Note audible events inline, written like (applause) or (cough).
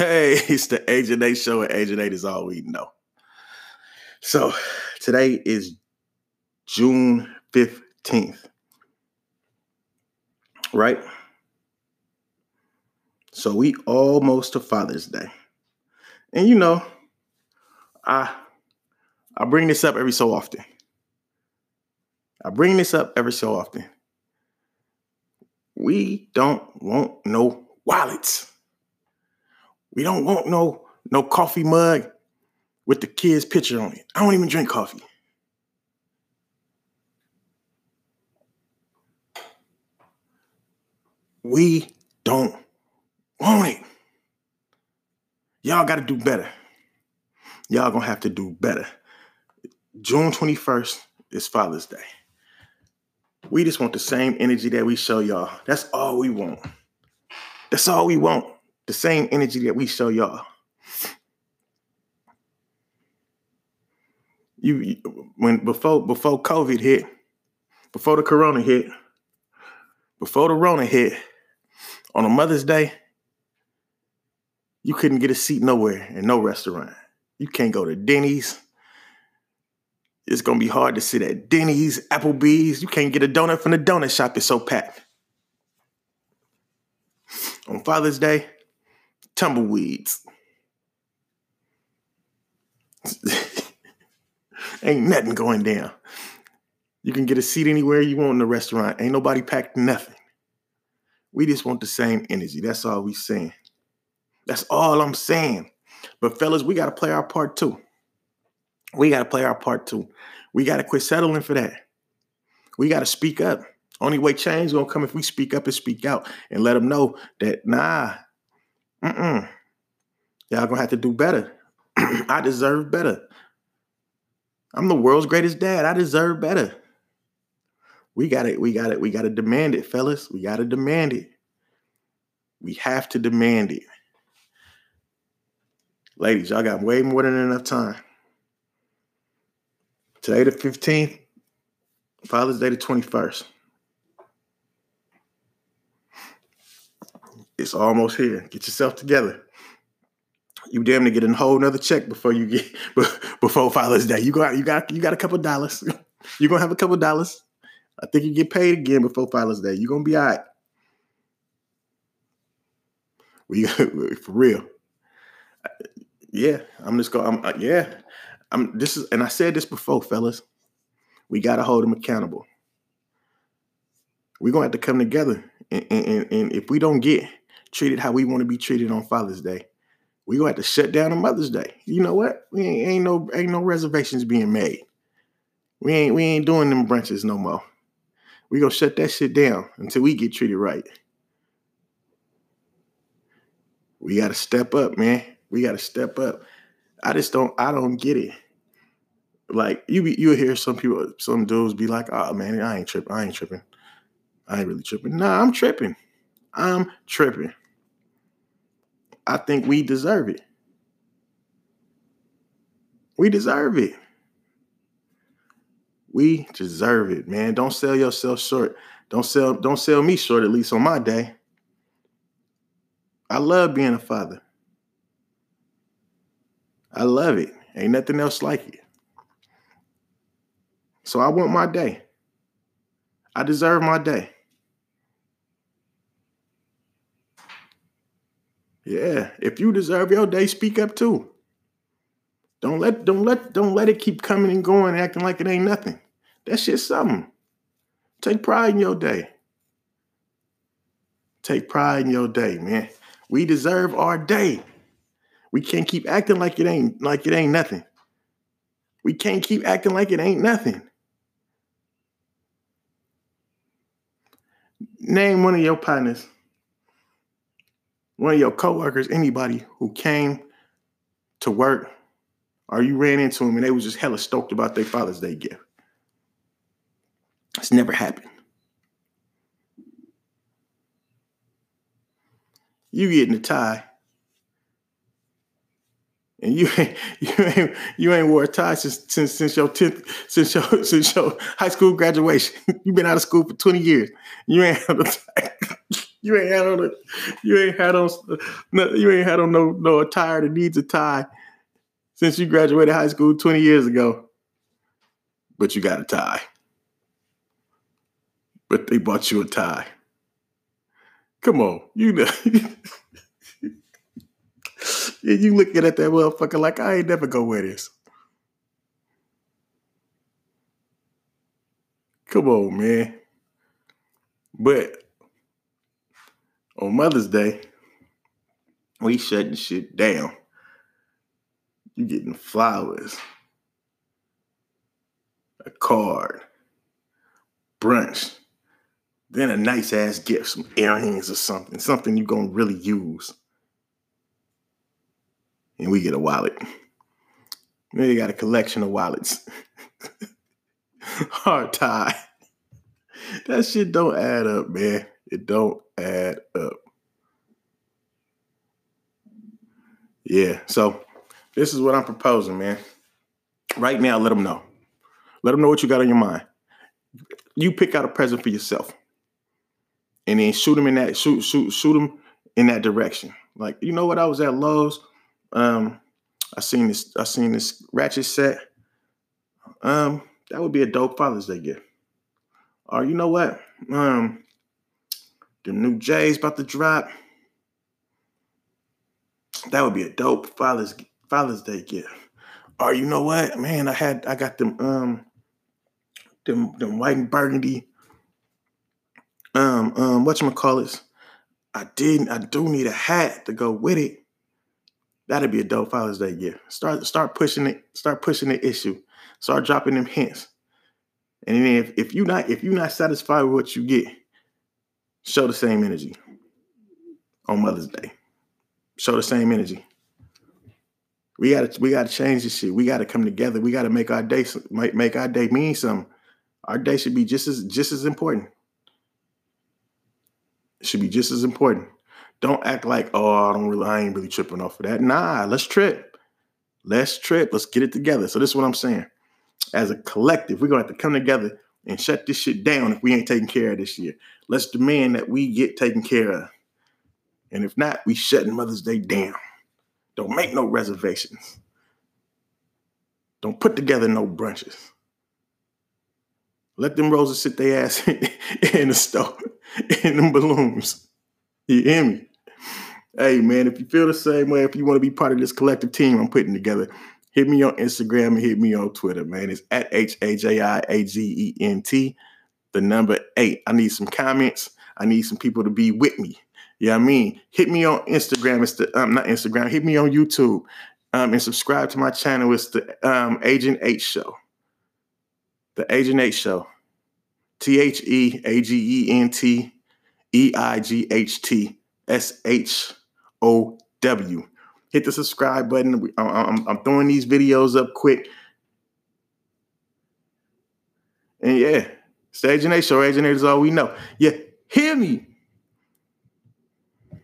Hey, (laughs) it's the Agent 8 show, and Agent 8 is all we know. So today is June 15th, right? So we almost to Father's Day. And you know, I I bring this up every so often. I bring this up every so often. We don't want no wallets. We don't want no no coffee mug with the kid's picture on it. I don't even drink coffee. We don't want it. Y'all got to do better. Y'all gonna have to do better. June 21st is Father's Day. We just want the same energy that we show y'all. That's all we want. That's all we want. The same energy that we show y'all. You when before before COVID hit, before the corona hit, before the Rona hit, on a Mother's Day, you couldn't get a seat nowhere in no restaurant. You can't go to Denny's. It's gonna be hard to sit at Denny's, Applebee's. You can't get a donut from the donut shop. It's so packed. On Father's Day, tumbleweeds. (laughs) Ain't nothing going down. You can get a seat anywhere you want in the restaurant. Ain't nobody packed nothing. We just want the same energy. That's all we saying. That's all I'm saying. But fellas, we got to play our part too. We got to play our part too. We got to quit settling for that. We got to speak up. Only way change gonna come if we speak up and speak out and let them know that nah, mm-mm, y'all gonna have to do better. (clears throat) I deserve better. I'm the world's greatest dad. I deserve better. We got it. We got it. We got to demand it, fellas. We got to demand it. We have to demand it. Ladies, y'all got way more than enough time. Today, the 15th, Father's Day, the 21st. It's almost here. Get yourself together. You damn to get a whole nother check before you get (laughs) before Father's Day. You got you got you got a couple dollars. (laughs) You're gonna have a couple dollars. I think you get paid again before Father's Day. You're gonna be all right. We (laughs) for real. Yeah, I'm just going. I'm uh, yeah. I'm this is, and I said this before, fellas. We gotta hold them accountable. We're gonna have to come together, and, and, and if we don't get treated how we want to be treated on Father's Day, we gonna have to shut down on Mother's Day. You know what? We ain't, ain't no ain't no reservations being made. We ain't we ain't doing them brunches no more. We gonna shut that shit down until we get treated right. We gotta step up, man. We gotta step up. I just don't I don't get it. Like you you hear some people, some dudes be like, oh man, I ain't tripping. I ain't tripping. I ain't really tripping. Nah, I'm tripping. I'm tripping. I think we deserve it. We deserve it. We deserve it, man. Don't sell yourself short. Don't sell don't sell me short at least on my day. I love being a father. I love it. Ain't nothing else like it. So I want my day. I deserve my day. Yeah, if you deserve your day, speak up too. Don't let don't let don't let it keep coming and going, acting like it ain't nothing. That shit's something. Take pride in your day. Take pride in your day, man. We deserve our day. We can't keep acting like it ain't like it ain't nothing. We can't keep acting like it ain't nothing. Name one of your partners, one of your coworkers, anybody who came to work or you ran into them and they was just hella stoked about their Father's Day gift. It's never happened. You getting a tie and you ain't (laughs) you ain't you ain't wore a tie since since, since your tenth since your (laughs) since your high school graduation. (laughs) You've been out of school for twenty years. You ain't had a tie. You ain't had on a, you ain't had on no, you ain't had on no no attire that needs a tie since you graduated high school 20 years ago. But you got a tie. But they bought you a tie. Come on, you know. (laughs) you looking at that motherfucker like I ain't never gonna wear this. Come on, man. But on Mother's Day, we shutting shit down. You getting flowers, a card, brunch, then a nice ass gift, some earrings or something, something you're gonna really use. And we get a wallet. Then you got a collection of wallets. (laughs) Hard tie. That shit don't add up, man. It don't add up. Yeah, so this is what I'm proposing, man. Right now, let them know. Let them know what you got on your mind. You pick out a present for yourself, and then shoot them in that shoot shoot shoot them in that direction. Like you know what? I was at Lowe's. Um, I seen this. I seen this ratchet set. Um, that would be a dope Father's Day gift. Or you know what? Um, the new J's about to drop. That would be a dope Father's Father's Day gift. Or you know what, man? I had I got them um them them white and burgundy um um what you call it? I didn't. I do need a hat to go with it. That'd be a dope Father's Day gift. Start start pushing it. Start pushing the issue. Start dropping them hints. And then if, if you not if you're not satisfied with what you get, show the same energy on Mother's Day. Show the same energy. We gotta we gotta change this shit. We gotta come together. We gotta make our day make, our day mean something. Our day should be just as just as important. It should be just as important. Don't act like, oh, I don't really, I ain't really tripping off of that. Nah, let's trip. Let's trip. Let's get it together. So this is what I'm saying. As a collective, we're gonna have to come together and shut this shit down if we ain't taking care of this year. Let's demand that we get taken care of. And if not, we shutting Mother's Day down. Don't make no reservations. Don't put together no brunches. Let them roses sit their ass (laughs) in the store, in them balloons. You hear me? Hey man, if you feel the same way, if you want to be part of this collective team I'm putting together, hit me on Instagram and hit me on Twitter, man. It's at H A J I A G E N T, the number eight. I need some comments. I need some people to be with me. Yeah, you know I mean, hit me on Instagram. It's the um, not Instagram. Hit me on YouTube, um, and subscribe to my channel. It's the um, Agent 8 Show. The Agent 8 Show. T H E A G E N T E I G H T S H O W. Hit the subscribe button. I'm, I'm, throwing these videos up quick. And yeah, Stage Show, Agent is all we know. Yeah, hear me.